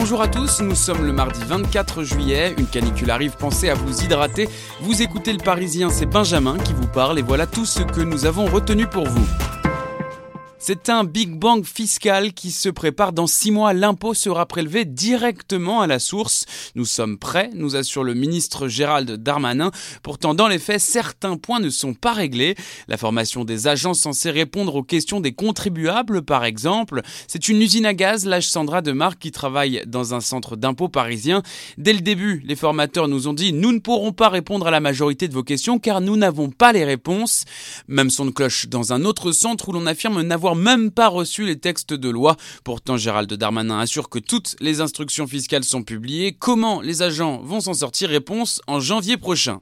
Bonjour à tous, nous sommes le mardi 24 juillet, une canicule arrive, pensez à vous hydrater. Vous écoutez le Parisien, c'est Benjamin qui vous parle et voilà tout ce que nous avons retenu pour vous. C'est un Big Bang fiscal qui se prépare. Dans six mois, l'impôt sera prélevé directement à la source. Nous sommes prêts, nous assure le ministre Gérald Darmanin. Pourtant, dans les faits, certains points ne sont pas réglés. La formation des agents censés répondre aux questions des contribuables, par exemple. C'est une usine à gaz, l'âge Sandra de Marc, qui travaille dans un centre d'impôt parisien. Dès le début, les formateurs nous ont dit nous ne pourrons pas répondre à la majorité de vos questions car nous n'avons pas les réponses. Même son de cloche dans un autre centre où l'on affirme n'avoir même pas reçu les textes de loi. Pourtant, Gérald Darmanin assure que toutes les instructions fiscales sont publiées. Comment les agents vont s'en sortir? Réponse en janvier prochain.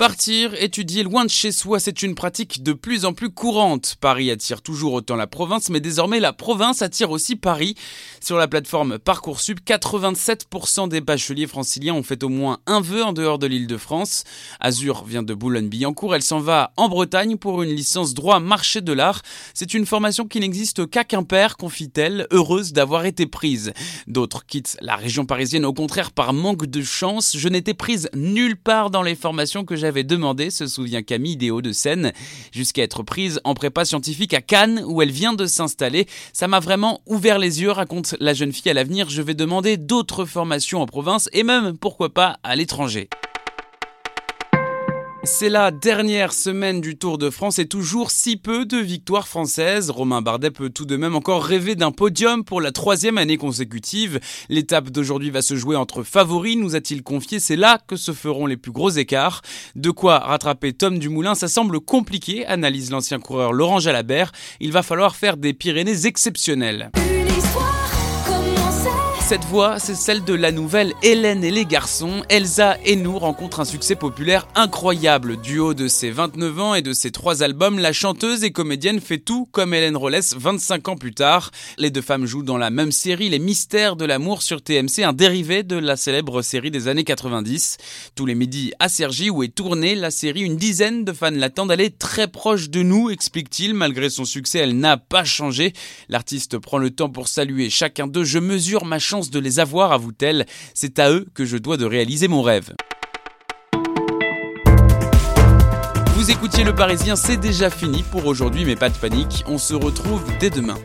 Partir, étudier loin de chez soi, c'est une pratique de plus en plus courante. Paris attire toujours autant la province, mais désormais la province attire aussi Paris. Sur la plateforme Parcoursup, 87% des bacheliers franciliens ont fait au moins un vœu en dehors de l'île de France. Azur vient de Boulogne-Billancourt, elle s'en va en Bretagne pour une licence droit marché de l'art. C'est une formation qui n'existe qu'à Quimper, confie-t-elle, heureuse d'avoir été prise. D'autres quittent la région parisienne au contraire par manque de chance. Je n'étais prise nulle part dans les formations que j'avais avait demandé, se souvient Camille des Hauts-de-Seine, jusqu'à être prise en prépa scientifique à Cannes où elle vient de s'installer. Ça m'a vraiment ouvert les yeux, raconte la jeune fille à l'avenir. Je vais demander d'autres formations en province et même, pourquoi pas, à l'étranger. C'est la dernière semaine du Tour de France et toujours si peu de victoires françaises. Romain Bardet peut tout de même encore rêver d'un podium pour la troisième année consécutive. L'étape d'aujourd'hui va se jouer entre favoris, nous a-t-il confié. C'est là que se feront les plus gros écarts. De quoi rattraper Tom Dumoulin, ça semble compliqué, analyse l'ancien coureur Laurent Jalabert. Il va falloir faire des Pyrénées exceptionnelles. Cette voix, c'est celle de la nouvelle Hélène et les garçons. Elsa et nous rencontrent un succès populaire incroyable. Du haut de ses 29 ans et de ses trois albums, la chanteuse et comédienne fait tout comme Hélène Rollès 25 ans plus tard. Les deux femmes jouent dans la même série Les Mystères de l'amour sur TMC, un dérivé de la célèbre série des années 90. Tous les midis à Sergi où est tournée la série, une dizaine de fans l'attendent. Elle est très proche de nous, explique-t-il. Malgré son succès, elle n'a pas changé. L'artiste prend le temps pour saluer chacun d'eux. Je mesure ma de les avoir, avoue-t-elle. C'est à eux que je dois de réaliser mon rêve. Vous écoutiez Le Parisien, c'est déjà fini pour aujourd'hui, mais pas de panique, on se retrouve dès demain.